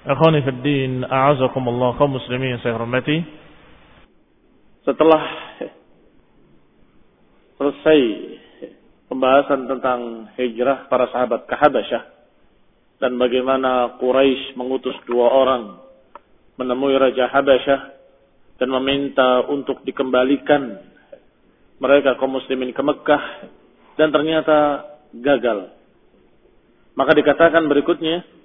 Akhwani fi din, a'azakumullah kaum muslimin saya hormati. Setelah selesai pembahasan tentang hijrah para sahabat ke Habasyah dan bagaimana Quraisy mengutus dua orang menemui Raja Habasyah dan meminta untuk dikembalikan mereka kaum muslimin ke Mekah dan ternyata gagal. Maka dikatakan berikutnya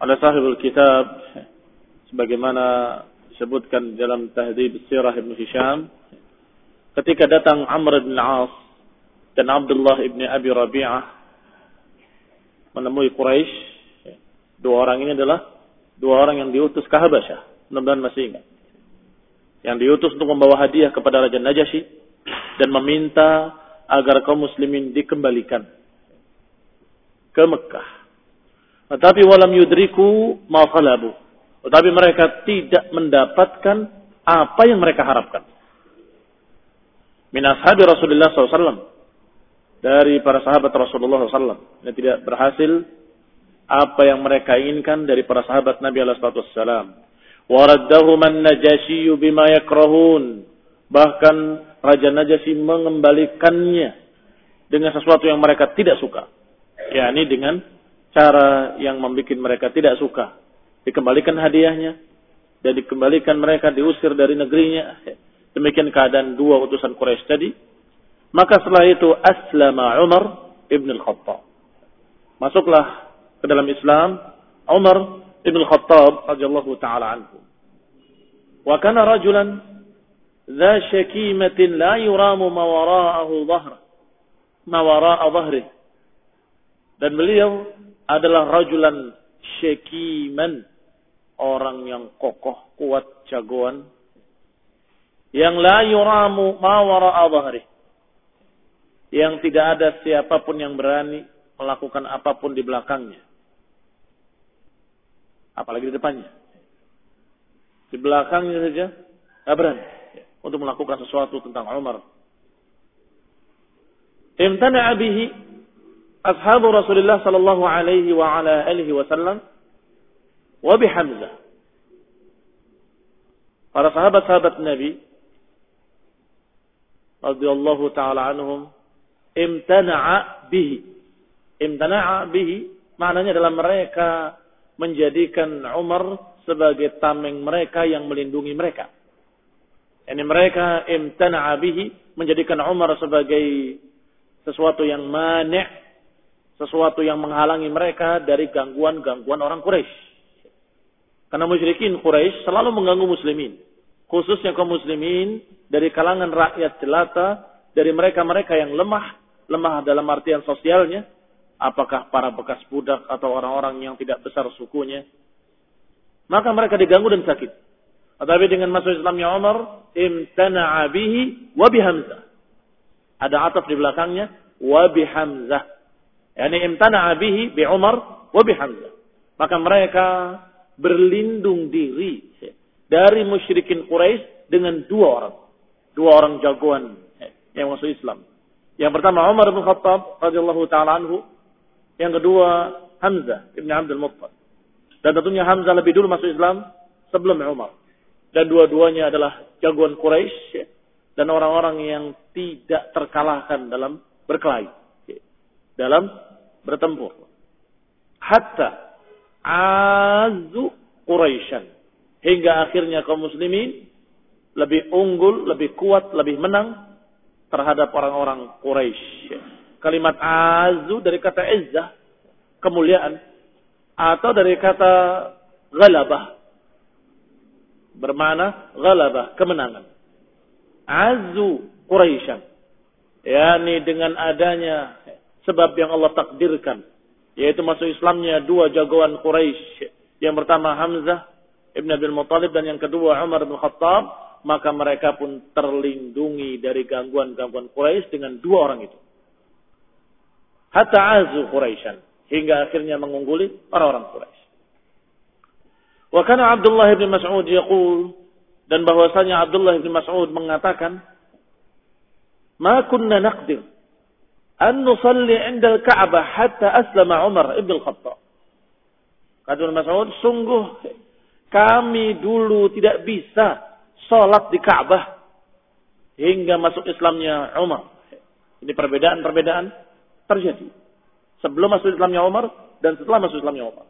oleh sahibul kitab sebagaimana disebutkan dalam tahdhib sirah Ibn Hisham ketika datang Amr bin As dan Abdullah ibn Abi Rabi'ah menemui Quraisy dua orang ini adalah dua orang yang diutus ke Habasyah. Mudah-mudahan masih ingat. Yang diutus untuk membawa hadiah kepada Raja Najasyi dan meminta agar kaum muslimin dikembalikan ke Mekah tetapi walam yudriku ma khalabu. Tetapi mereka tidak mendapatkan apa yang mereka harapkan. Min ashabi Rasulullah SAW. Dari para sahabat Rasulullah SAW. Yang tidak berhasil apa yang mereka inginkan dari para sahabat Nabi SAW. Waraddahu man najasyiyu bima yakrahun. Bahkan Raja Najasyi mengembalikannya dengan sesuatu yang mereka tidak suka. yakni dengan cara yang membuat mereka tidak suka. Dikembalikan hadiahnya dan dikembalikan mereka diusir dari negerinya. Demikian keadaan dua utusan Quraisy tadi. Maka setelah itu aslama Umar ibn al-Khattab. Masuklah ke dalam Islam Umar ibn al-Khattab radhiyallahu taala anhu. Wa kana rajulan dha shakimatin la yuramu dhahr. Ma wara'a dhahrihi. Dan beliau adalah rajulan syekiman. Orang yang kokoh, kuat, jagoan. Yang la yuramu ma wara'a dhahri. Yang tidak ada siapa pun yang berani melakukan apa pun di belakangnya. Apalagi di depannya. Di belakangnya saja, tidak berani. Untuk melakukan sesuatu tentang Umar. Imtana'a bihi ashabu Rasulullah sallallahu alaihi wa ala alihi wasallam wa bi Hamzah. Para sahabat-sahabat Nabi radhiyallahu taala anhum imtana'a bihi. Imtana'a bihi maknanya adalah mereka menjadikan Umar sebagai tameng mereka yang melindungi mereka. Ini mereka imtana'a bihi menjadikan Umar sebagai sesuatu yang mani' sesuatu yang menghalangi mereka dari gangguan-gangguan orang Quraisy. Karena musyrikin Quraisy selalu mengganggu muslimin. Khususnya kaum muslimin dari kalangan rakyat jelata, dari mereka-mereka yang lemah, lemah dalam artian sosialnya, apakah para bekas budak atau orang-orang yang tidak besar sukunya. Maka mereka diganggu dan sakit. Tetapi dengan masuk Islamnya Umar, imtana'a bihi wa bihamzah. Ada ataf di belakangnya, wa bihamzah. Yani imtana'a bihi bi Umar wa bihamzah. Maka mereka berlindung diri dari musyrikin Quraisy dengan dua orang. Dua orang jagoan yang masuk Islam. Yang pertama Umar bin Khattab radhiyallahu taala anhu yang kedua, Hamzah Ibn Abdul Muttalib. Dan tentunya Hamzah lebih dulu masuk Islam sebelum Umar. Dan dua-duanya adalah jagoan Quraisy dan orang-orang yang tidak terkalahkan dalam berkelahi. Dalam bertempur. Hatta azu Quraisyan. Hingga akhirnya kaum muslimin lebih unggul, lebih kuat, lebih menang terhadap orang-orang Quraisy kalimat azu dari kata izzah, kemuliaan, atau dari kata galabah, bermana galabah, kemenangan. Azu Quraisyan. yakni dengan adanya sebab yang Allah takdirkan. Yaitu masuk Islamnya dua jagoan Quraisy. Yang pertama Hamzah Ibn Abil Muttalib dan yang kedua Umar bin Khattab. Maka mereka pun terlindungi dari gangguan-gangguan Quraisy dengan dua orang itu hatta azu Quraisyan hingga akhirnya mengungguli orang-orang Quraisy. Wa kana Abdullah bin Mas'ud yaqul dan bahwasanya Abdullah bin Mas'ud mengatakan ma kunna naqdir an nusalli 'inda al-Ka'bah hatta aslama Umar ibn al-Khattab. Kata Mas'ud, sungguh kami dulu tidak bisa salat di Ka'bah hingga masuk Islamnya Umar. Ini perbedaan-perbedaan terjadi. Sebelum masuk Islamnya Umar dan setelah masuk Islamnya Umar.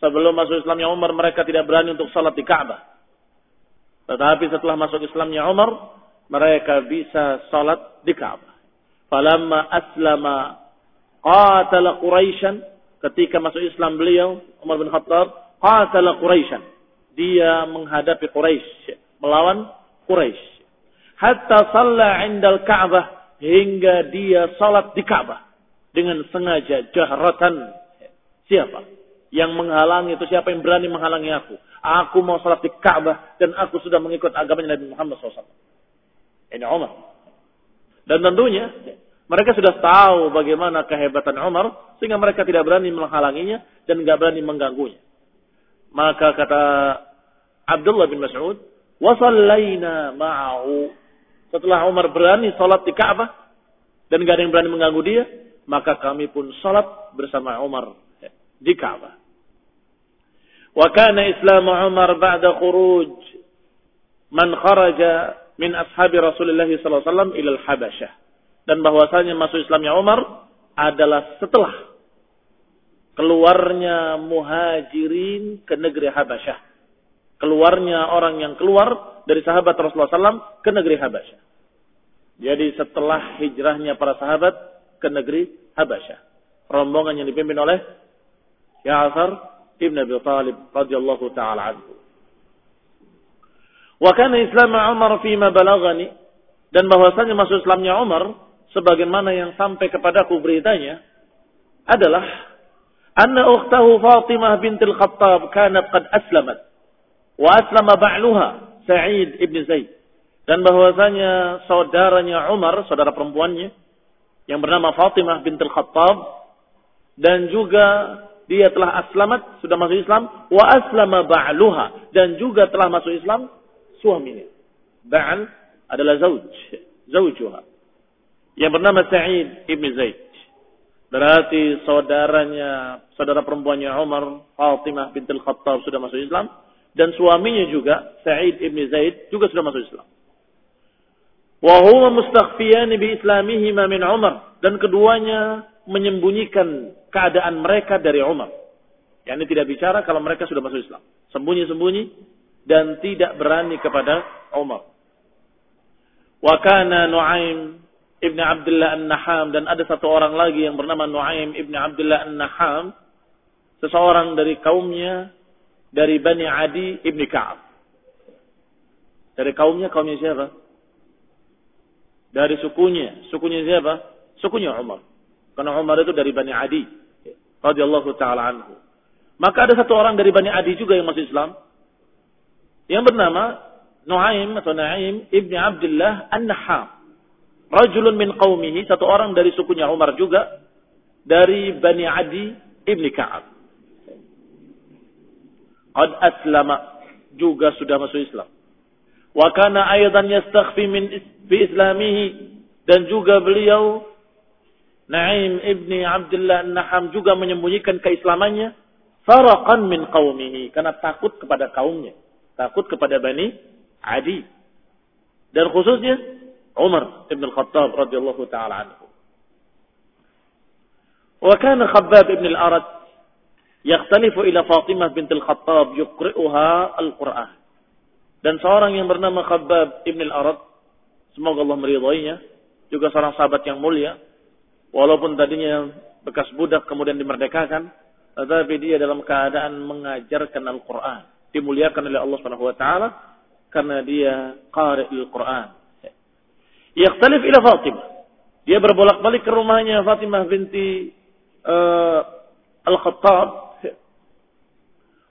Sebelum masuk Islamnya Umar mereka tidak berani untuk salat di Ka'bah. Tetapi setelah masuk Islamnya Umar mereka bisa salat di Ka'bah. Falamma aslama qatala Quraisyan ketika masuk Islam beliau Umar bin Khattab qatala Quraisyan dia menghadapi Quraisy melawan Quraisy hatta salla 'indal Ka'bah hingga dia salat di Ka'bah dengan sengaja jahratan. Siapa? Yang menghalangi itu siapa yang berani menghalangi aku? Aku mau salat di Ka'bah dan aku sudah mengikut agamanya Nabi Muhammad SAW. Ini Umar. Dan tentunya mereka sudah tahu bagaimana kehebatan Umar sehingga mereka tidak berani menghalanginya dan tidak berani mengganggunya. Maka kata Abdullah bin Mas'ud, "Wasallaina ma'ahu setelah Umar berani sholat di Ka'bah dan gak ada yang berani mengganggu dia, maka kami pun sholat bersama Umar di Ka'bah. Wa kana Islam Umar ba'da khuruj man kharaja min ashabi Rasulullah sallallahu alaihi wasallam ila al-Habasyah. Dan bahwasanya masuk Islamnya Umar adalah setelah keluarnya muhajirin ke negeri Habasyah. Keluarnya orang yang keluar dari sahabat Rasulullah SAW ke negeri Habasyah. Jadi setelah hijrahnya para sahabat ke negeri Habasyah. Rombongan yang dipimpin oleh Ya'asar Ibn Abi Talib radhiyallahu taala anhu. Wa kana Islam Umar ma balagani dan bahwasanya masuk Islamnya Umar sebagaimana yang sampai kepadaku beritanya adalah anna ukhtahu Fatimah bintil Khattab kanat qad aslamat wa aslama ba'luha Sa'id ibn Zaid. Dan bahwasanya saudaranya Umar, saudara perempuannya, yang bernama Fatimah bintul Khattab, dan juga dia telah aslamat, sudah masuk Islam, wa aslama ba'luha, dan juga telah masuk Islam suaminya. Ba'al adalah zauj, zaujuha. Yang bernama Sa'id ibn Zaid. Berarti saudaranya, saudara perempuannya Umar, Fatimah bintul Khattab sudah masuk Islam, dan suaminya juga Sa'id ibn Zaid juga sudah masuk Islam. Wa huwa mustakhfiyan bi islamihima min Umar dan keduanya menyembunyikan keadaan mereka dari Umar. Yani tidak bicara kalau mereka sudah masuk Islam. Sembunyi-sembunyi dan tidak berani kepada Umar. Wa kana Nuaim ibn Abdullah An-Naham dan ada satu orang lagi yang bernama Nuaim ibn Abdullah An-Naham seseorang dari kaumnya dari Bani Adi ibni Ka'ab. Dari kaumnya, kaumnya siapa? Dari sukunya. Sukunya siapa? Sukunya Umar. Karena Umar itu dari Bani Adi. radhiyallahu taala anhu. Maka ada satu orang dari Bani Adi juga yang masuk Islam. Yang bernama Nuaim atau Naim ibni Abdullah An-Naham. Rajulun min qawmihi. Satu orang dari sukunya Umar juga. Dari Bani Adi ibni Ka'ab. Qad aslama. Juga sudah masuk Islam. Wa kana aydan yastakhfi min fi islamihi. Dan juga beliau Naim ibni Abdullah Naham juga menyembunyikan keislamannya. Faraqan min qawmihi. Karena takut kepada kaumnya. Takut kepada Bani Adi. Dan khususnya Umar ibn al-Khattab radhiyallahu taala anhu. Wa kana Khabbab ibn al-Arad yakhtalifu ila Fatimah bint al-Khattab yuqri'uha al-Qur'an. Dan seorang yang bernama Khabbab ibn al-Arad semoga Allah meridainya juga seorang sahabat yang mulia Walaupun tadinya bekas budak kemudian dimerdekakan, tetapi dia dalam keadaan mengajarkan Al-Quran dimuliakan oleh Allah Subhanahu wa taala karena dia qari'ul Quran. Yaqtalif ila Fatimah. Dia berbolak-balik ke rumahnya Fatimah binti uh, Al-Khattab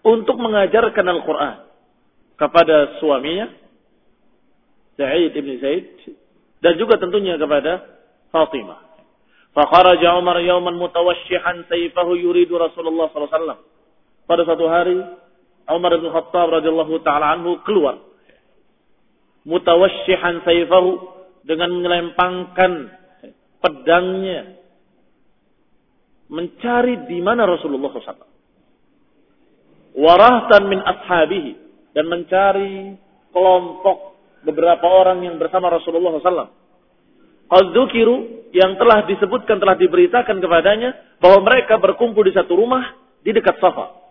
untuk mengajarkan Al-Quran kepada suaminya Sa'id ibn Zaid dan juga tentunya kepada Fatimah. Fakharaja Umar yauman mutawashshihan sayfahu yuridu Rasulullah sallallahu alaihi wasallam. Pada satu hari Umar bin Khattab radhiyallahu taala anhu keluar mutawashshihan sayfahu dengan melempangkan pedangnya mencari di mana Rasulullah SAW. Warahtan min ashabihi dan mencari kelompok beberapa orang yang bersama Rasulullah SAW. Qadzukiru yang telah disebutkan telah diberitakan kepadanya bahwa mereka berkumpul di satu rumah di dekat Safa.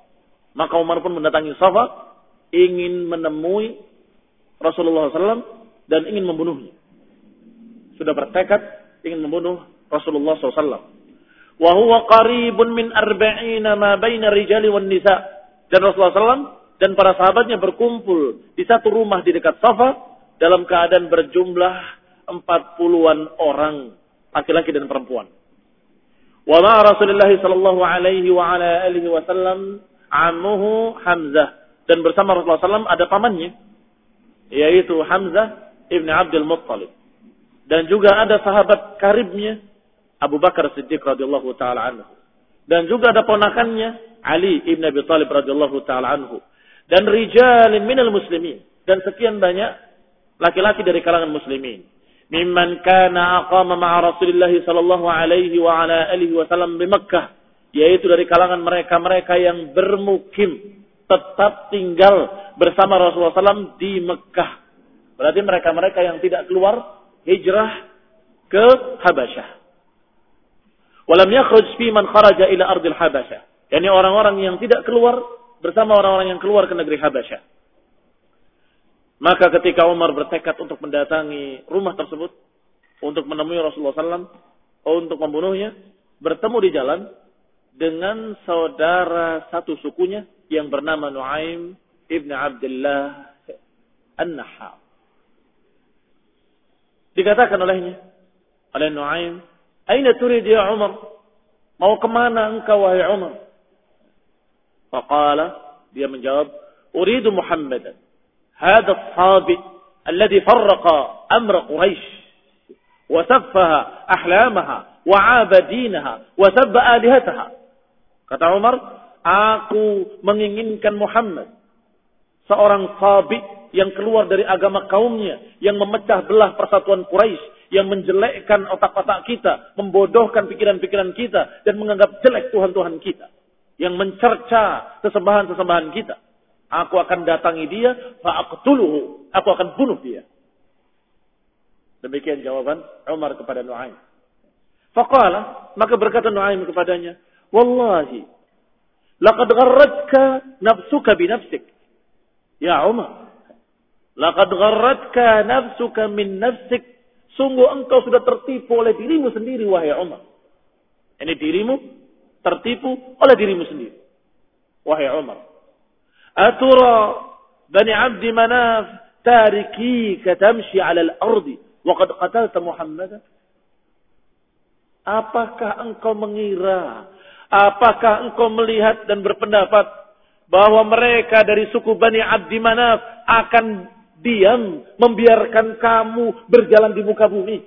Maka Umar pun mendatangi Safa ingin menemui Rasulullah SAW dan ingin membunuhnya. Sudah bertekad ingin membunuh Rasulullah SAW. Wahuwa qaribun min arba'ina ma baina rijali wan nisa. Dan Rasulullah SAW dan para sahabatnya berkumpul di satu rumah di dekat Safa dalam keadaan berjumlah empat puluhan orang laki-laki dan perempuan. Wa ma Rasulullah sallallahu alaihi wa ala alihi wasallam ammuhu Hamzah. Dan bersama Rasulullah SAW ada pamannya yaitu Hamzah ibn Abdul Muttalib. Dan juga ada sahabat karibnya Abu Bakar Siddiq radhiyallahu taala anhu. Dan juga ada ponakannya Ali ibn Abi Talib radhiyallahu taala anhu. Dan rijalin minal muslimin. Dan sekian banyak laki-laki dari kalangan muslimin. Mimman kana aqama ma'a Rasulullah sallallahu alaihi wa ala alihi wasallam di Mekkah yaitu dari kalangan mereka-mereka yang bermukim tetap tinggal bersama Rasulullah SAW di Mekkah. Berarti mereka-mereka yang tidak keluar hijrah ke Habasyah. Walam yakhruj fi man kharaja ila ardil Habasyah. Yani orang-orang yang tidak keluar bersama orang-orang yang keluar ke negeri Habasyah. Maka ketika Umar bertekad untuk mendatangi rumah tersebut, untuk menemui Rasulullah SAW, untuk membunuhnya, bertemu di jalan dengan saudara satu sukunya yang bernama Nuaim ibn Abdullah An-Nahab. Dikatakan olehnya, oleh Nuaim, Aina turid ya Umar? Mau kemana engkau wahai Umar? Faqala, dia menjawab, Uridu Muhammadan. هذا الصابئ الذي فرق أمر قريش وسفه أحلامها وعاب دينها وسب آلهتها kata Umar aku menginginkan Muhammad seorang sabi yang keluar dari agama kaumnya yang memecah belah persatuan Quraisy yang menjelekkan otak-otak kita membodohkan pikiran-pikiran kita dan menganggap jelek Tuhan-Tuhan kita yang mencerca sesembahan-sesembahan kita Aku akan datangi dia, fa'aqtuluhu. Aku akan bunuh dia. Demikian jawaban Umar kepada Nuaim. Faqala, maka berkata Nuaim kepadanya, Wallahi, laqad gharratka nafsuka binafsik. Ya Umar, laqad gharratka nafsuka min nafsik. Sungguh engkau sudah tertipu oleh dirimu sendiri, wahai Umar. Ini dirimu tertipu oleh dirimu sendiri. Wahai Umar. أترى بني عبد مناف تاركيك تمشي على الأرض وقد قتلت محمدا Apakah engkau mengira? Apakah engkau melihat dan berpendapat bahwa mereka dari suku Bani Abdi Manaf akan diam membiarkan kamu berjalan di muka bumi?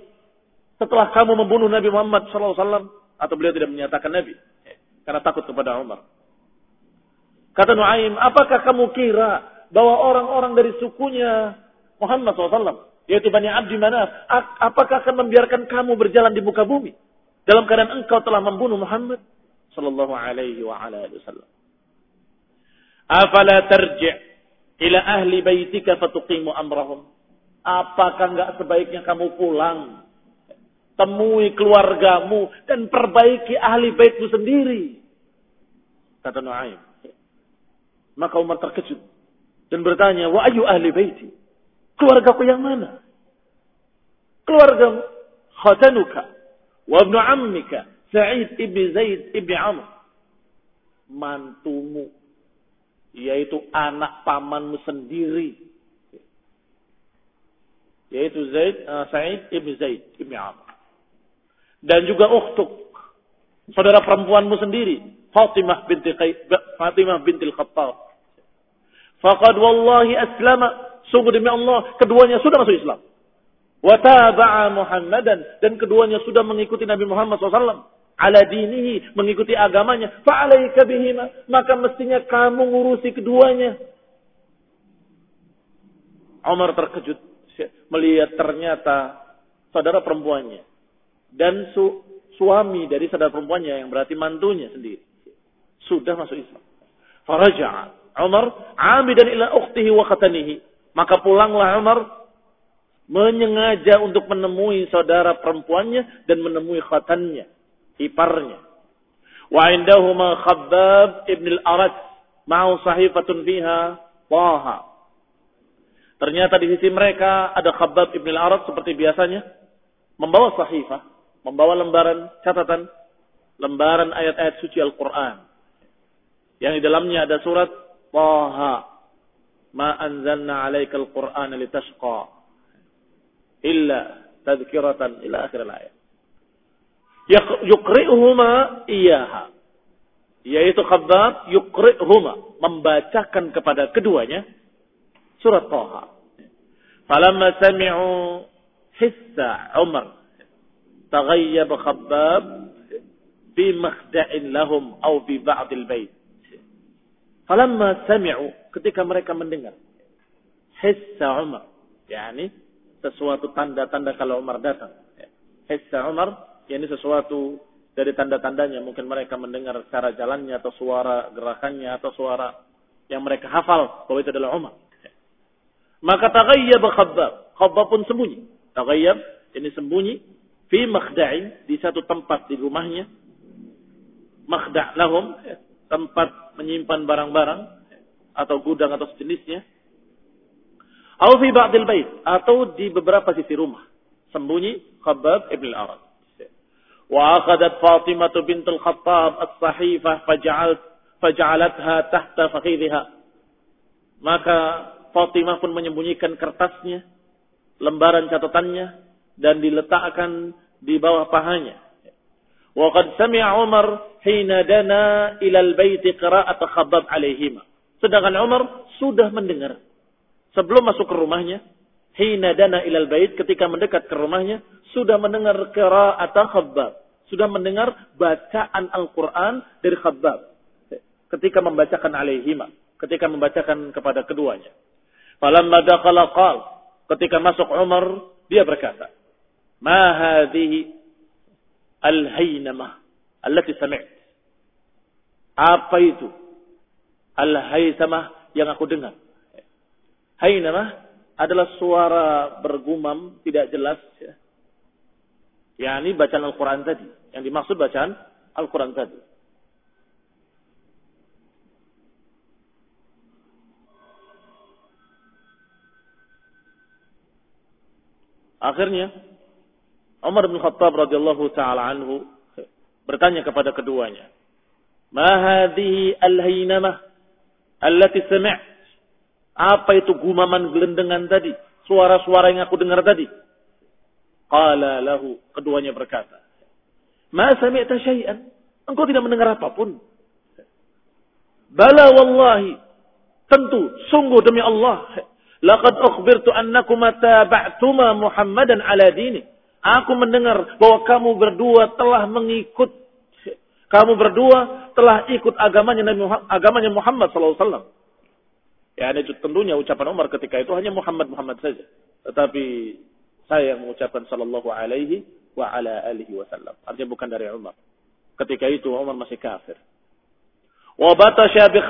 Setelah kamu membunuh Nabi Muhammad SAW atau beliau tidak menyatakan Nabi? Karena takut kepada Umar. Kata Nuaim, apakah kamu kira bahwa orang-orang dari sukunya Muhammad SAW, yaitu Bani Abdi Manaf, apakah akan membiarkan kamu berjalan di muka bumi? Dalam keadaan engkau telah membunuh Muhammad Sallallahu Alaihi Wasallam? Afala terji' ila ahli baitika fatuqimu amrahum. Apakah enggak sebaiknya kamu pulang temui keluargamu dan perbaiki ahli baitmu sendiri? Kata Nuaim. Maka Umar terkejut dan bertanya, "Wa ayu ahli baiti?" Keluargaku yang mana? Keluarga khatanuka wa ibnu ammika Sa'id ibn Zaid ibn Amr. Mantumu yaitu anak pamanmu sendiri yaitu Zaid uh, Sa'id ibn Zaid ibn Amr. Dan juga ukhtuk saudara perempuanmu sendiri Fatimah binti Fatimah binti Al-Khattab. Faqad wallahi aslama. Sungguh demi Allah, keduanya sudah masuk Islam. Wa taba'a Muhammadan dan keduanya sudah mengikuti Nabi Muhammad SAW ala dinihi mengikuti agamanya fa'alaika bihima maka mestinya kamu ngurusi keduanya Umar terkejut melihat ternyata saudara perempuannya dan su suami dari saudara perempuannya yang berarti mantunya sendiri sudah masuk Islam. Faraja'a Umar amidan ila ukhtihi wa khatanihi. Maka pulanglah Umar menyengaja untuk menemui saudara perempuannya dan menemui khatannya, iparnya. Wa indahuma Khabbab ibn al-Arat ma'u sahifatun fiha Taha. Ternyata di sisi mereka ada Khabbab ibn al-Arat seperti biasanya. Membawa sahifah, membawa lembaran catatan, lembaran ayat-ayat suci Al-Qur'an. Yang di dalamnya ada surat Taha ma anzalna 'alaikal qur'ana litashqa illa tadhkiratan ila akhir ayat yuqri'uhuma iyaha yaitu khabbab yuqri'uhuma membacakan kepada keduanya surat Taha. Falamma sami'u hissa Umar. Taghayyab khabbab fi makhda'in lahum fi ba'dil bait Falamma sami'u ketika mereka mendengar hissa Umar, yakni sesuatu tanda-tanda kalau Umar datang. Hissa Umar, yakni sesuatu dari tanda-tandanya mungkin mereka mendengar cara jalannya atau suara gerakannya atau suara yang mereka hafal bahwa itu adalah Umar. Maka taghayyab Khabbab. Khabbab pun sembunyi. Taghayyab ini sembunyi fi makhda'in di satu tempat di rumahnya. Makhda' lahum tempat menyimpan barang-barang atau gudang atau sejenisnya. Atau fi ba'dil bait atau di beberapa sisi rumah. Sembunyi Khabbab ibn al-Arad. Akhadat Fatimah bintul Khattab as-sahifah faja'alt faja'alatha tahta fakhidhiha. Maka Fatimah pun menyembunyikan kertasnya, lembaran catatannya dan diletakkan di bawah pahanya. Wa sami'a Umar hina dana ila al-bait qira'at Khabbab alaihima. Sedangkan Umar sudah mendengar sebelum masuk ke rumahnya, hina dana ila al-bait ketika mendekat ke rumahnya, sudah mendengar qira'at Khabbab, sudah mendengar bacaan Al-Qur'an dari Khabbab ketika membacakan alaihima, ketika membacakan kepada keduanya. Falamma dakhala qal, ketika masuk Umar, dia berkata, "Ma hadhihi al-haynamah allati sami't. Apa itu? Al-haytamah yang aku dengar. Haynamah adalah suara bergumam tidak jelas ya. Yani bacaan Al-Quran tadi. Yang dimaksud bacaan Al-Quran tadi. Akhirnya Umar bin Khattab radhiyallahu taala anhu bertanya kepada keduanya, "Ma hadhihi al-haynamah allati sami'?" Apa itu gumaman gelendengan tadi? Suara-suara yang aku dengar tadi. Qala lahu, keduanya berkata, Ma sami'ta syai'an. Engkau tidak mendengar apa pun. Bala wallahi. Tentu, sungguh demi Allah. Laqad ukhbirtu annakum taba'tuma Muhammadan ala dini. Aku mendengar bahwa kamu berdua telah mengikut kamu berdua telah ikut agamanya Nabi Muhammad, agamanya Muhammad wasallam. Ya, itu tentunya ucapan Umar ketika itu hanya Muhammad Muhammad saja. Tetapi saya yang mengucapkan sallallahu alaihi wa ala alihi wasallam. Artinya bukan dari Umar. Ketika itu Umar masih kafir. Wa batasha bi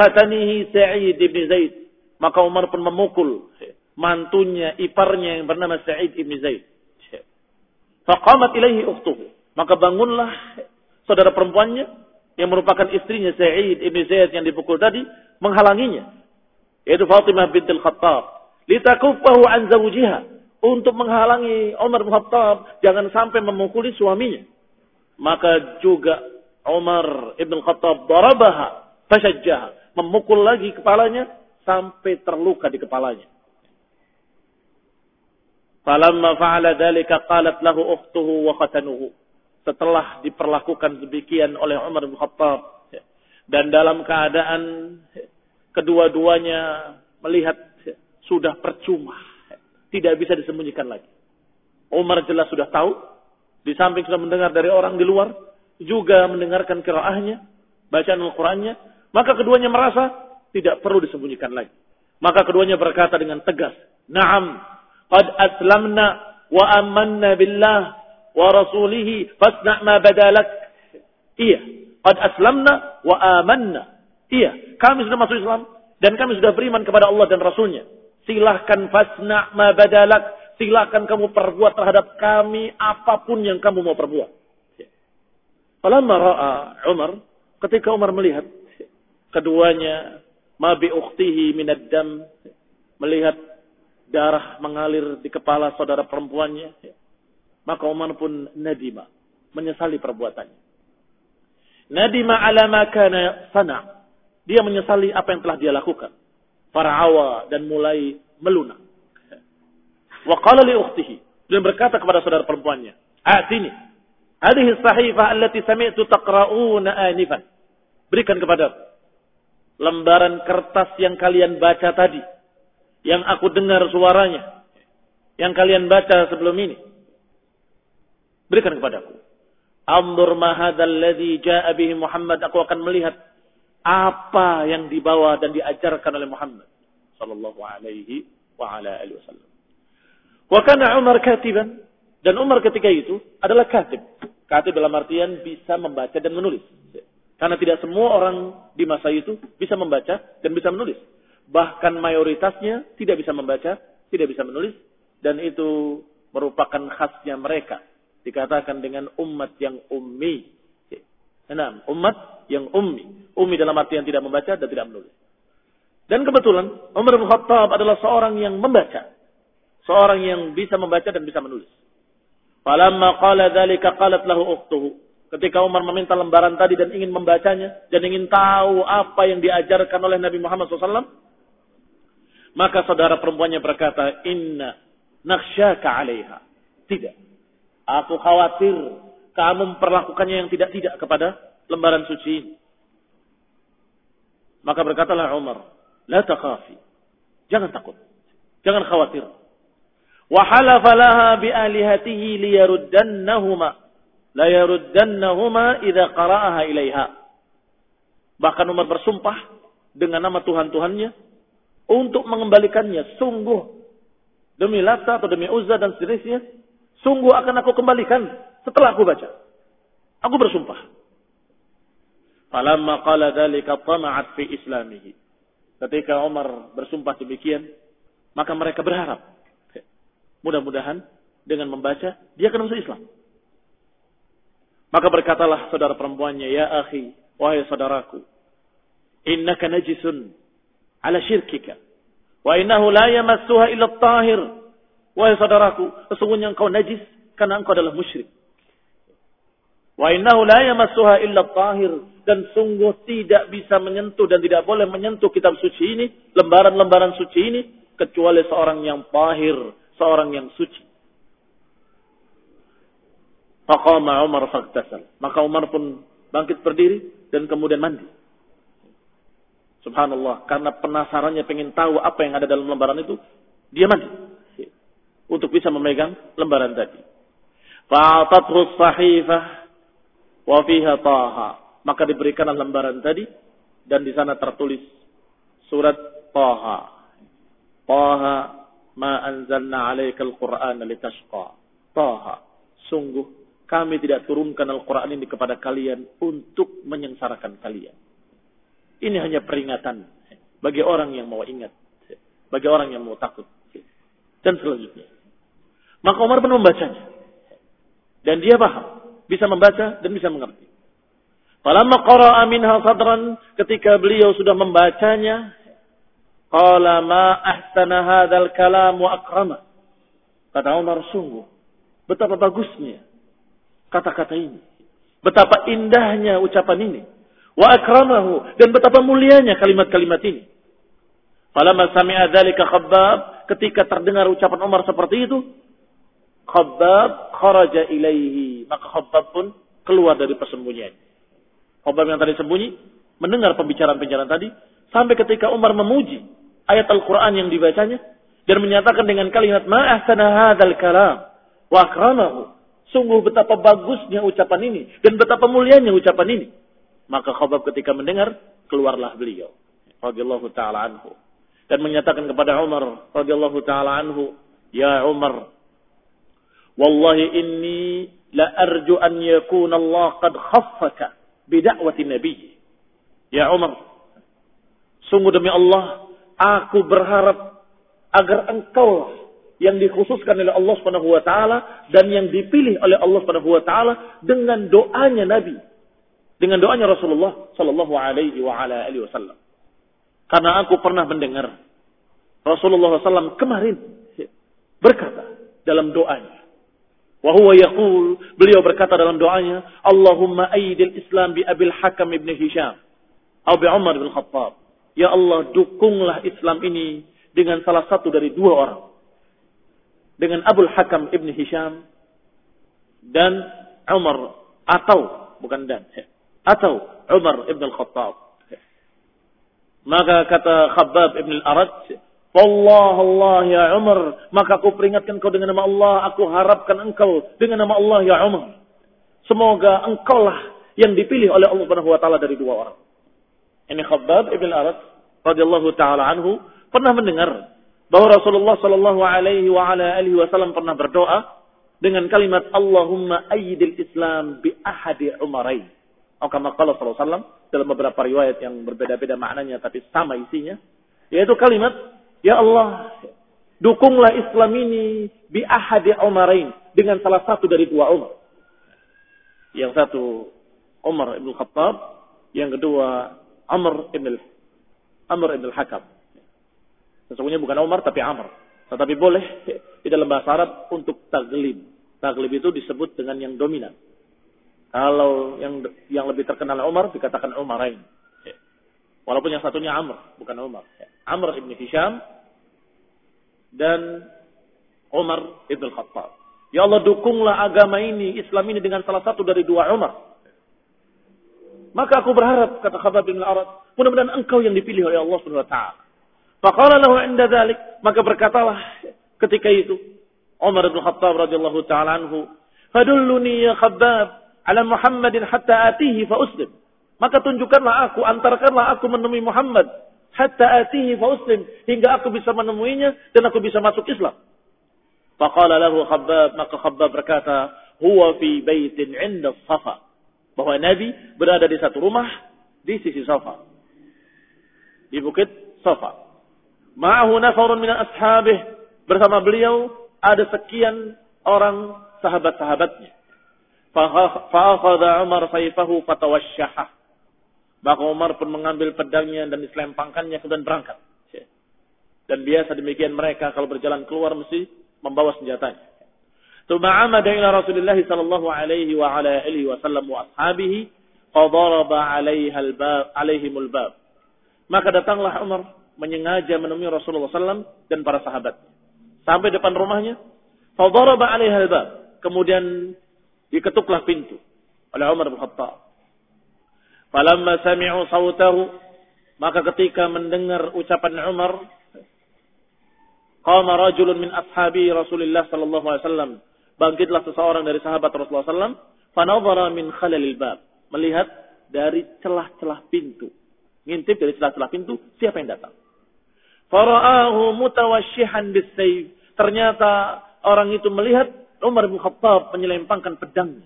Sa'id bin Zaid. Maka Umar pun memukul mantunya, iparnya yang bernama Sa'id bin Zaid. Faqamat ilaihi ukhtuhu. Maka bangunlah saudara perempuannya yang merupakan istrinya Sa'id bin Zaid yang dipukul tadi menghalanginya. Yaitu Fatimah bintil Khattab. Litakuffahu an zawjiha untuk menghalangi Umar bin Khattab jangan sampai memukuli suaminya. Maka juga Umar ibn Khattab darabaha fasajjaha. Memukul lagi kepalanya sampai terluka di kepalanya. Falamma fa'ala dhalika qalat lahu ukhtuhu wa khatanuhu. Setelah diperlakukan demikian oleh Umar bin Khattab dan dalam keadaan kedua-duanya melihat sudah percuma tidak bisa disembunyikan lagi. Umar jelas sudah tahu. Di samping sudah mendengar dari orang di luar. Juga mendengarkan kiraahnya. Bacaan Al-Qurannya. Maka keduanya merasa tidak perlu disembunyikan lagi. Maka keduanya berkata dengan tegas. Naam. Qad aslamna wa amanna billah wa rasulihi fasna' ma badalak. Iya. Qad aslamna wa amanna. Iya. Kami sudah masuk Islam. Dan kami sudah beriman kepada Allah dan Rasulnya. Silahkan fasna' ma badalak. Silahkan kamu perbuat terhadap kami apa pun yang kamu mau perbuat. Falamma ra'a Umar, ketika Umar melihat keduanya ma bi ukhtihi melihat darah mengalir di kepala saudara perempuannya, maka Umar pun nadima, menyesali perbuatannya. Nadima ala ma kana sana. Dia menyesali apa yang telah dia lakukan farawa dan mulai melunak. Wa qala li ukhtihi, dia berkata kepada saudara perempuannya, "Atini hadhihi sahifah allati sami'tu taqra'una anifan." Berikan kepada lembaran kertas yang kalian baca tadi, yang aku dengar suaranya, yang kalian baca sebelum ini. Berikan kepadaku. Anzur ma hadzal ladzi jaa bihi Muhammad, aku akan melihat apa yang dibawa dan diajarkan oleh Muhammad sallallahu alaihi wa ala alihi wasallam. Wa kana Umar katiban dan Umar ketika itu adalah katib. Katib dalam artian bisa membaca dan menulis. Karena tidak semua orang di masa itu bisa membaca dan bisa menulis. Bahkan mayoritasnya tidak bisa membaca, tidak bisa menulis. Dan itu merupakan khasnya mereka. Dikatakan dengan umat yang ummi. Enam, umat yang ummi. Ummi dalam artian tidak membaca dan tidak menulis. Dan kebetulan Umar bin Khattab adalah seorang yang membaca. Seorang yang bisa membaca dan bisa menulis. Falamma qala dzalika qalat lahu ukhtuhu. Ketika Umar meminta lembaran tadi dan ingin membacanya dan ingin tahu apa yang diajarkan oleh Nabi Muhammad SAW, maka saudara perempuannya berkata, Inna nakhsyaka alaiha. Tidak. Aku khawatir kamu memperlakukannya yang tidak-tidak kepada lembaran suci ini. Maka berkatalah Umar, La takhafi. Jangan takut. Jangan khawatir. Wa halafa laha bi alihatihi liyaruddannahuma. La yaruddannahuma idza qara'aha ilaiha. Bahkan Umar bersumpah dengan nama Tuhan-Tuhannya untuk mengembalikannya. Sungguh demi Lata atau demi Uzza dan seterusnya, sungguh akan aku kembalikan setelah aku baca. Aku bersumpah. Falamma qala dzalika tama'at fi islamihi. Ketika Umar bersumpah demikian, maka mereka berharap mudah-mudahan dengan membaca dia akan masuk Islam. Maka berkatalah saudara perempuannya, "Ya akhi, wahai saudaraku, innaka najisun ala syirkika wa innahu la yamassuha illa tahir." Wahai saudaraku, sesungguhnya engkau najis karena engkau adalah musyrik. Wa innahu la yamassuha illa tahir dan sungguh tidak bisa menyentuh dan tidak boleh menyentuh kitab suci ini, lembaran-lembaran suci ini kecuali seorang yang tahir, seorang yang suci. Faqama Umar faktasal. Maka Umar pun bangkit berdiri dan kemudian mandi. Subhanallah, karena penasarannya pengen tahu apa yang ada dalam lembaran itu, dia mandi untuk bisa memegang lembaran tadi. Fa'atathu sahifah wa fiha taha. Maka diberikanlah lembaran tadi dan di sana tertulis surat Taha. Taha ma anzalna 'alaikal Qur'ana litashqa. Taha. Sungguh kami tidak turunkan Al-Qur'an ini kepada kalian untuk menyengsarakan kalian. Ini hanya peringatan bagi orang yang mau ingat, bagi orang yang mau takut dan selanjutnya. Maka Umar pun membacanya. Dan dia paham. Bisa membaca dan bisa mengerti. Falamma qara'a minha sadran ketika beliau sudah membacanya qala ma ahsana hadzal kalam wa akrama. Kata Umar sungguh betapa bagusnya kata-kata ini. Betapa indahnya ucapan ini. Wa akramahu dan betapa mulianya kalimat-kalimat ini. Falamma sami'a dzalika khabbab ketika terdengar ucapan Umar seperti itu khabbab kharaja ilaihi maka khabbab pun keluar dari persembunyiannya Umar yang tadi sembunyi mendengar pembicaraan-pembicaraan tadi sampai ketika Umar memuji ayat Al-Qur'an yang dibacanya dan menyatakan dengan kalimat ma ahsana hadzal kalam wa akramahu. Sungguh betapa bagusnya ucapan ini dan betapa mulianya ucapan ini. Maka Khabab ketika mendengar keluarlah beliau radhiyallahu taala anhu dan menyatakan kepada Umar radhiyallahu taala anhu, "Ya Umar, wallahi inni la arju an yakuna Allah qad khaffaka bidakwati Nabi. Ya Umar, sungguh demi Allah, aku berharap agar engkau yang dikhususkan oleh Allah Subhanahu wa taala dan yang dipilih oleh Allah Subhanahu wa taala dengan doanya Nabi. Dengan doanya Rasulullah sallallahu alaihi wa ala alihi wasallam. Karena aku pernah mendengar Rasulullah SAW kemarin berkata dalam doanya Wahwa yaqul, beliau berkata dalam doanya, Allahumma aidil Islam bi Abil Hakam ibn Hisham. Atau bi Umar bin Khattab. Ya Allah, dukunglah Islam ini dengan salah satu dari dua orang. Dengan Abul Hakam ibn Hisham dan Umar atau bukan dan atau Umar ibn Khattab. Maka kata Khabbab ibn al-Arad, Allah Allah ya Umar, maka aku peringatkan kau dengan nama Allah, aku harapkan engkau dengan nama Allah ya Umar. Semoga engkaulah yang dipilih oleh Allah Subhanahu wa taala dari dua orang. Ini Khabbab Ibn Arad radhiyallahu taala anhu pernah mendengar bahwa Rasulullah sallallahu alaihi wa ala alihi wasallam pernah berdoa dengan kalimat Allahumma ayyidil Islam bi ahadi umarain. Atau kama qala sallallahu alaihi wasallam dalam beberapa riwayat yang berbeda-beda maknanya tapi sama isinya yaitu kalimat Ya Allah, dukunglah Islam ini bi ahadi Umarain dengan salah satu dari dua Umar. Yang satu Umar ibn Khattab, yang kedua Amr ibn Amr ibn Hakam. Sesungguhnya bukan Umar tapi Amr. Tetapi boleh di dalam bahasa Arab untuk taglib. Taglib itu disebut dengan yang dominan. Kalau yang yang lebih terkenal Umar dikatakan Umarain. Walaupun yang satunya Amr, bukan Umar. Amr ibn Hisham dan Umar ibn Khattab. Ya Allah dukunglah agama ini, Islam ini dengan salah satu dari dua Umar. Maka aku berharap, kata Khabab bin Al-Arad, mudah-mudahan engkau yang dipilih oleh Allah Subhanahu wa taala. Faqala lahu inda dhalik, maka berkatalah ketika itu Umar bin Khattab radhiyallahu taala anhu, "Fadulluni ya Khabbab ala Muhammadin hatta atihi fa uslim." Maka tunjukkanlah aku, antarkanlah aku menemui Muhammad. Hatta atihi fa uslim. Hingga aku bisa menemuinya dan aku bisa masuk Islam. Faqala lahu khabbab. Maka khabbab berkata, Huwa fi baitin inda safa. Bahwa Nabi berada di satu rumah di sisi safa. Di bukit safa. Ma'ahu nafarun min ashabih. Bersama beliau ada sekian orang sahabat-sahabatnya. Fa'akhadha Umar sayfahu fatawasyaha. Maka Umar pun mengambil pedangnya dan diselempangkannya kemudian berangkat. Dan biasa demikian mereka kalau berjalan keluar mesti membawa senjatanya. Tuma amada ila Rasulullah sallallahu alaihi wa ala alihi wa sallam wa ashabihi fadaraba alaihimul bab. Maka datanglah Umar menyengaja menemui Rasulullah sallam dan para sahabat. Sampai depan rumahnya, fadaraba alaiha albab. Kemudian Diketuklah pintu oleh Umar bin Khattab. Falamma sami'u sautahu, maka ketika mendengar ucapan Umar, qama rajulun min ashabi Rasulullah sallallahu alaihi wasallam. Bangkitlah seseorang dari sahabat Rasulullah sallam, fanadhara min khalalil bab, melihat dari celah-celah pintu. Ngintip dari celah-celah pintu, siapa yang datang? Fara'ahu mutawashihan bisayf. Ternyata orang itu melihat Umar bin Khattab menyelempangkan pedangnya.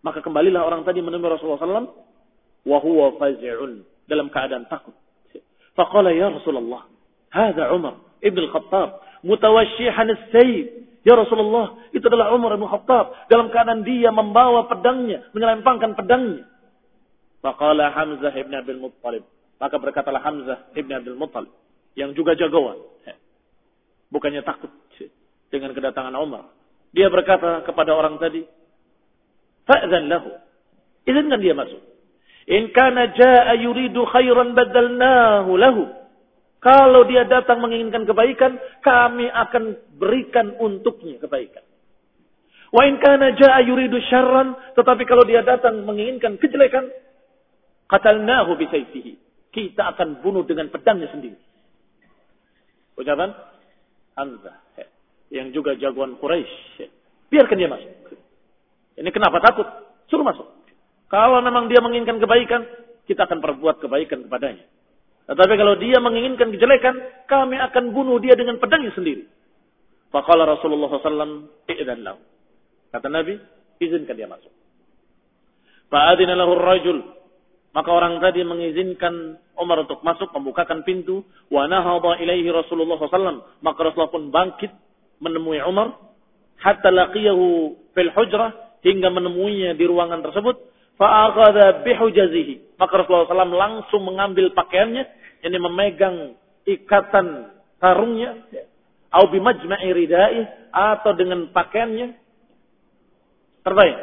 Maka kembalilah orang tadi menemui Rasulullah SAW. Wahuwa fazi'un. Dalam keadaan takut. Faqala ya Rasulullah. Hada Umar ibn Khattab. Mutawashihan sayf. Ya Rasulullah, itu adalah Umar bin Khattab. Dalam keadaan dia membawa pedangnya, menyelempangkan pedangnya. Faqala Hamzah ibn Abdul Muttalib. Maka berkatalah Hamzah ibn Abdul Muttalib yang juga jagoan. Bukannya takut dengan kedatangan Umar. Dia berkata kepada orang tadi, "Fa'zan lahu." Izinkan dia masuk. In kana jaa yuridu khairan badalnahu lahu. Kalau dia datang menginginkan kebaikan, kami akan berikan untuknya kebaikan. Wa in kana jaa yuridu syarran, tetapi kalau dia datang menginginkan kejelekan, qatalnahu bisayfihi. Kita akan bunuh dengan pedangnya sendiri. Ucapan Hamzah. Yang juga jagoan Quraisy. Biarkan dia masuk. Ini kenapa takut? Suruh masuk. Kalau memang dia menginginkan kebaikan, kita akan perbuat kebaikan kepadanya. Tetapi kalau dia menginginkan kejelekan, kami akan bunuh dia dengan pedangnya sendiri. Faqala Rasulullah SAW, i'dan lahu. Kata Nabi, izinkan dia masuk. Fa'adina lahu rajul. Maka orang tadi mengizinkan Umar untuk masuk, membukakan pintu. Wa nahadha ilaihi Rasulullah SAW. Maka Rasulullah pun bangkit menemui Umar. Hatta laqiyahu fil hujrah. Hingga menemuinya di ruangan tersebut. Fa'aghada bihujazihi. Maka Rasulullah SAW langsung mengambil pakaiannya. Ini memegang ikatan sarungnya. Au bimajma'i ridai. Atau dengan pakaiannya. Terbaik.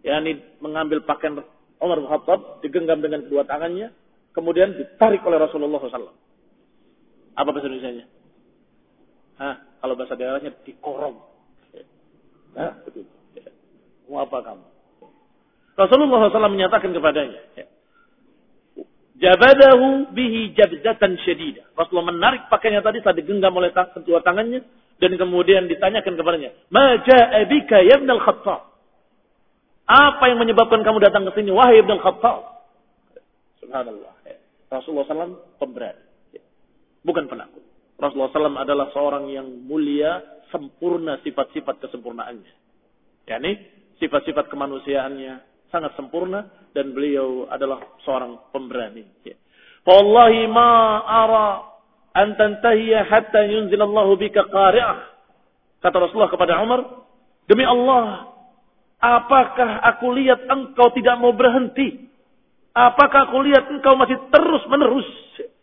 Ya, ini mengambil pakaian Umar bin Khattab digenggam dengan kedua tangannya, kemudian ditarik oleh Rasulullah SAW. Apa bahasa Indonesia-nya? Hah, kalau bahasa daerahnya dikorong. Nah, begitu. Mau apa kamu? Rasulullah SAW menyatakan kepadanya, Jabadahu bihi jabzatan syadidah. Rasulullah menarik pakaiannya tadi saat digenggam oleh kedua tangannya dan kemudian ditanyakan kepadanya, "Ma ja'a bika ya Ibn al-Khattab?" Apa yang menyebabkan kamu datang ke sini? Wahai Ibn Khattab. Subhanallah. Rasulullah SAW pemberani. Bukan penakut. Rasulullah SAW adalah seorang yang mulia, sempurna sifat-sifat kesempurnaannya. Yani sifat-sifat kemanusiaannya sangat sempurna dan beliau adalah seorang pemberani. Wallahi ma ara an tantahiya hatta yunzilallahu bika qari'ah. Kata Rasulullah kepada Umar, demi Allah, Apakah aku lihat engkau tidak mau berhenti? Apakah aku lihat engkau masih terus menerus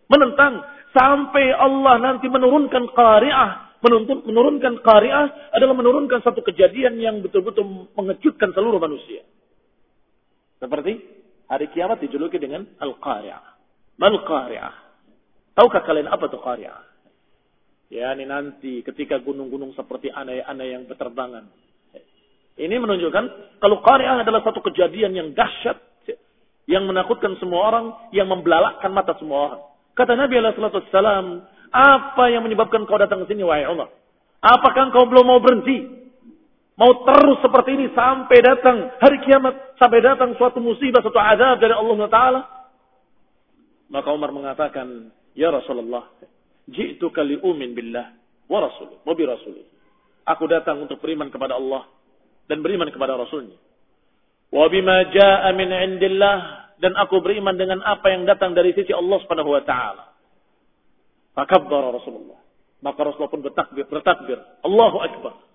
menentang sampai Allah nanti menurunkan qari'ah? Menuntun, menurunkan qari'ah adalah menurunkan satu kejadian yang betul-betul mengejutkan seluruh manusia. Seperti hari kiamat dijuluki dengan al-qari'ah. Mal qari'ah? Tahukah kalian apa itu qari'ah? Ya, ini nanti ketika gunung-gunung seperti anai-anai yang berterbangan ini menunjukkan kalau qari'ah adalah satu kejadian yang dahsyat yang menakutkan semua orang, yang membelalakkan mata semua orang. Kata Nabi SAW, apa yang menyebabkan kau datang ke sini, wahai Umar? Apakah kau belum mau berhenti? Mau terus seperti ini sampai datang hari kiamat, sampai datang suatu musibah, suatu azab dari Allah Taala? Maka Umar mengatakan, Ya Rasulullah, jitu kali umin billah wa rasulih, wa bi. Aku datang untuk beriman kepada Allah dan beriman kepada Rasulnya. Wa bima jaa min indillah dan aku beriman dengan apa yang datang dari sisi Allah Subhanahu wa taala. Fakabbara Rasulullah. Maka Rasulullah pun bertakbir, bertakbir. Allahu Akbar.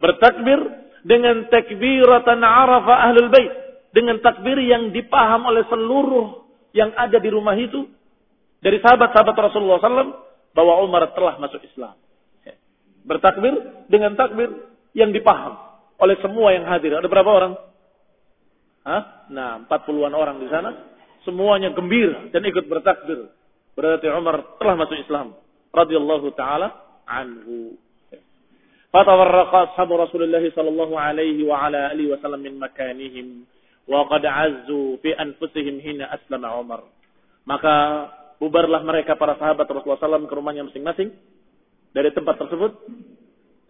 Bertakbir dengan takbiratan arafa ahlul bait. Dengan takbir yang dipaham oleh seluruh yang ada di rumah itu. Dari sahabat-sahabat Rasulullah SAW. Bahwa Umar telah masuk Islam. Bertakbir dengan takbir yang dipaham oleh semua yang hadir. Ada berapa orang? Hah? Nah, 40-an orang di sana. Semuanya gembira dan ikut bertakbir. Berarti Umar telah masuk Islam. Radiyallahu ta'ala anhu. فتفرق أصحاب رسول الله صلى الله عليه وعلى آله وسلم من مكانهم وقد عزوا في أنفسهم حين أسلم عمر maka bubarlah mereka para sahabat Rasulullah SAW ke rumahnya masing-masing dari tempat tersebut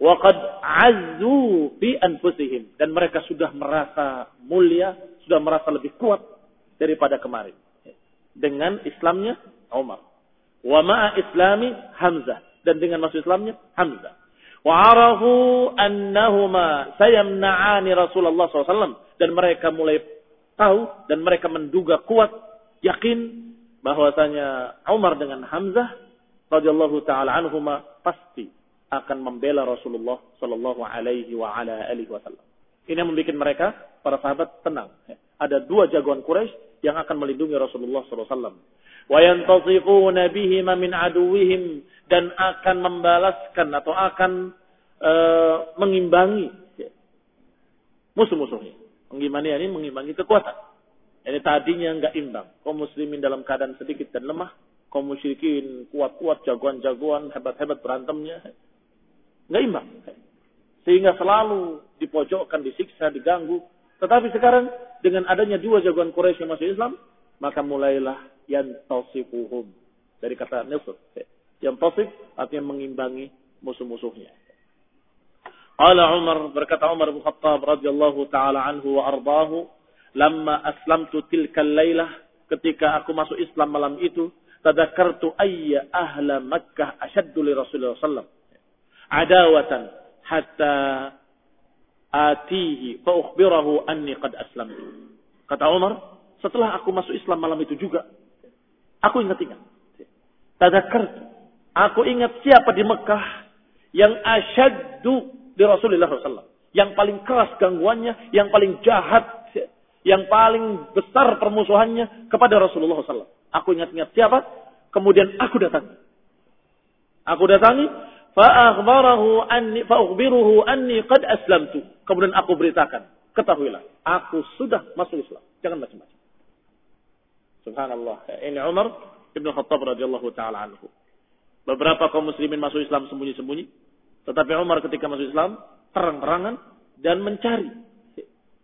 waqad azzu fi anfusihim dan mereka sudah merasa mulia sudah merasa lebih kuat daripada kemarin dengan Islamnya Umar wa ma'a islami Hamzah dan dengan masuk Islamnya Hamzah Wa'arafu annahuma sayamna'ani Rasulullah SAW. Dan mereka mulai tahu dan mereka menduga kuat, yakin bahwasanya Umar dengan Hamzah radhiyallahu taala anhuma pasti akan membela Rasulullah sallallahu alaihi wa ala alihi wasallam. Ini yang membuat mereka para sahabat tenang. Ada dua jagoan Quraisy yang akan melindungi Rasulullah sallallahu alaihi wasallam. Wa yantasifuna bihima min aduwihim dan akan membalaskan atau akan uh, mengimbangi musuh-musuhnya. Mengimbangi ini mengimbangi kekuatan. Ini tadinya enggak imbang. Kaum muslimin dalam keadaan sedikit dan lemah. Kaum musyrikin kuat-kuat, jagoan-jagoan, hebat-hebat berantemnya. Enggak imbang. Sehingga selalu dipojokkan, disiksa, diganggu. Tetapi sekarang dengan adanya dua jagoan Quraisy yang masuk Islam, maka mulailah yang tausifuhum. Dari kata nisf. Yang tausif artinya mengimbangi musuh-musuhnya. Qala Umar berkata Umar bin Khattab radhiyallahu taala anhu wa ardahu, "Lamma aslamtu tilka lailah ketika aku masuk Islam malam itu, tadzakartu ayya ahla Makkah ashaddu li Rasulullah sallam. Adawatan hatta atihi fa ukhbirahu anni qad aslamtu." Kata Umar, setelah aku masuk Islam malam itu juga, aku ingat-ingat. Tadzakartu Aku ingat siapa di Mekah yang asyaddu di Rasulullah SAW. Yang paling keras gangguannya, yang paling jahat, yang paling besar permusuhannya kepada Rasulullah SAW. Aku ingat-ingat siapa, kemudian aku datang. Aku datangi, fa'akhbarahu anni, fa'ukhbiruhu anni qad aslamtu. Kemudian aku beritakan, ketahuilah, aku sudah masuk Islam. Jangan macam-macam. Subhanallah. Ini Umar Ibn Khattab radhiyallahu taala anhu. Beberapa kaum muslimin masuk Islam sembunyi-sembunyi. Tetapi Umar ketika masuk Islam, terang-terangan dan mencari.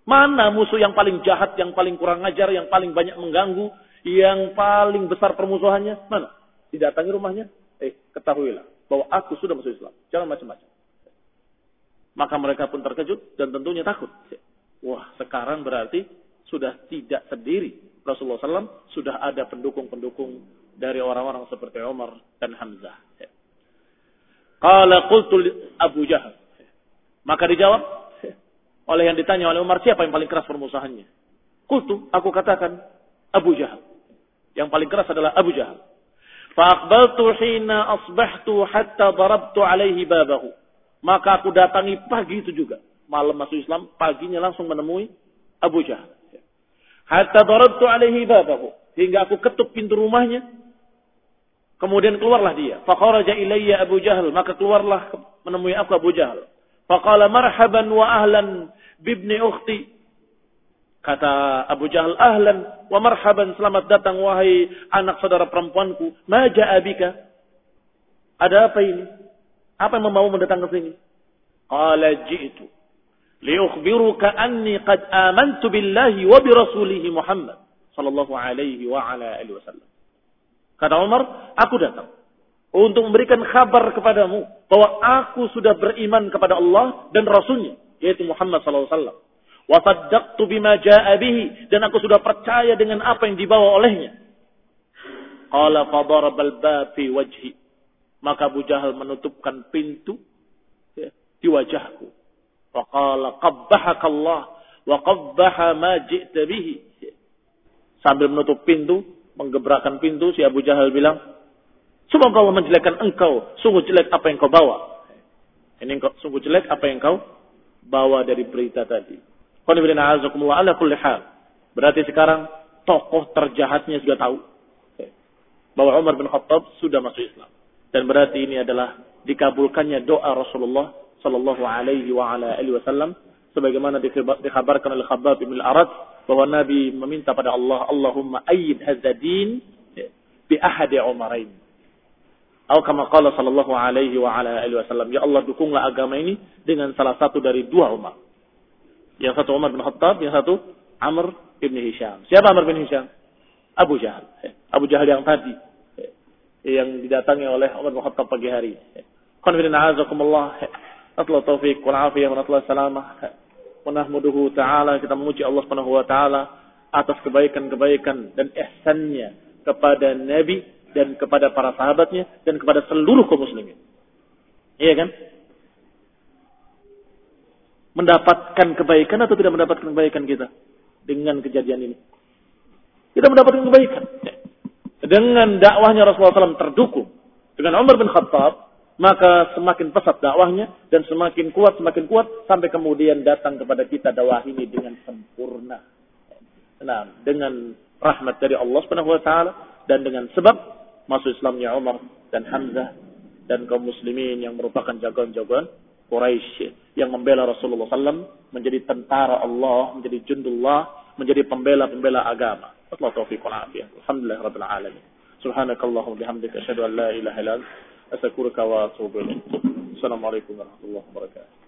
Mana musuh yang paling jahat, yang paling kurang ajar, yang paling banyak mengganggu, yang paling besar permusuhannya? Mana? Didatangi rumahnya? Eh, ketahuilah bahwa aku sudah masuk Islam. Jangan macam-macam. Maka mereka pun terkejut dan tentunya takut. Wah, sekarang berarti sudah tidak sendiri. Rasulullah SAW sudah ada pendukung-pendukung dari orang-orang seperti Umar dan Hamzah. Qala qultu Abu Jahal. Maka dijawab oleh yang ditanya oleh Umar siapa yang paling keras permusuhannya? Qultu, aku katakan Abu Jahal. Yang paling keras adalah Abu Jahal. Faqbaltu hina asbahtu hatta darabtu alaihi babahu. Maka aku datangi pagi itu juga. Malam masuk Islam, paginya langsung menemui Abu Jahal. Hatta darabtu alaihi babahu. Hingga aku ketuk pintu rumahnya. Kemudian keluarlah dia. Fakharaja ilayya Abu Jahal. Maka keluarlah menemui aku Abu Jahal. Faqala marhaban wa ahlan bibni ukhti. Kata Abu Jahal, ahlan wa marhaban, selamat datang wahai anak saudara perempuanku. Ma abika. Ada apa ini? Apa yang membawa mendatang ke sini? Qala ji'tu. Liukhbiruka anni qad amantu billahi wa bi rasulihi Muhammad. Sallallahu alaihi wa ala alihi wasallam. Kata Umar, aku datang untuk memberikan kabar kepadamu bahwa aku sudah beriman kepada Allah dan Rasulnya, yaitu Muhammad SAW. Wasaddaqtu bima ja'a dan aku sudah percaya dengan apa yang dibawa olehnya. Qala fadarabal bab fi wajhi. Maka Abu Jahal menutupkan pintu ya, di wajahku. Faqala qabbahakallah wa qabbaha ma. Sambil menutup pintu, menggebrakkan pintu, si Abu Jahal bilang, Semoga Allah menjelekkan engkau, sungguh jelek apa yang kau bawa. Ini engkau, sungguh jelek apa yang kau bawa dari berita tadi. Berarti sekarang tokoh terjahatnya sudah tahu bahwa Umar bin Khattab sudah masuk Islam. Dan berarti ini adalah dikabulkannya doa Rasulullah sallallahu alaihi wa ala alihi wasallam sebagaimana dikabarkan oleh Khabbab bin Al-Arad bahwa Nabi meminta pada Allah, Allahumma ayyid hadzal din bi ahadi umarain. Atau kama qala sallallahu alaihi wa ala alihi wasallam, ya Allah dukunglah agama ini dengan salah satu dari dua Umar. Yang satu Umar bin Khattab, yang satu Amr bin Hisham. Siapa Amr bin Hisham? Abu Jahal. Abu Jahal yang tadi yang didatangi oleh Umar bin Khattab pagi hari. Qanfidina azakumullah. Atla taufiq wal afiyah wa atla salamah. Wa ta'ala. Kita memuji Allah subhanahu wa ta'ala atas kebaikan-kebaikan dan ihsannya kepada Nabi dan kepada para sahabatnya dan kepada seluruh kaum muslimin. Iya kan? Mendapatkan kebaikan atau tidak mendapatkan kebaikan kita dengan kejadian ini? Kita mendapatkan kebaikan. Dengan dakwahnya Rasulullah SAW terdukung dengan Umar bin Khattab, maka semakin pesat dakwahnya dan semakin kuat, semakin kuat sampai kemudian datang kepada kita dakwah ini dengan sempurna. Nah, dengan rahmat dari Allah Subhanahu wa taala dan dengan sebab masuk Islamnya Umar dan Hamzah dan kaum muslimin yang merupakan jagoan-jagoan Quraisy yang membela Rasulullah SAW menjadi tentara Allah, menjadi jundullah, menjadi pembela-pembela agama. Allah taufiq wal. Alhamdulillah rabbil alamin. Subhanakallahumma bihamdika asyhadu an la ilaha illa anta أشكرك وأتوب إليك السلام عليكم ورحمة الله وبركاته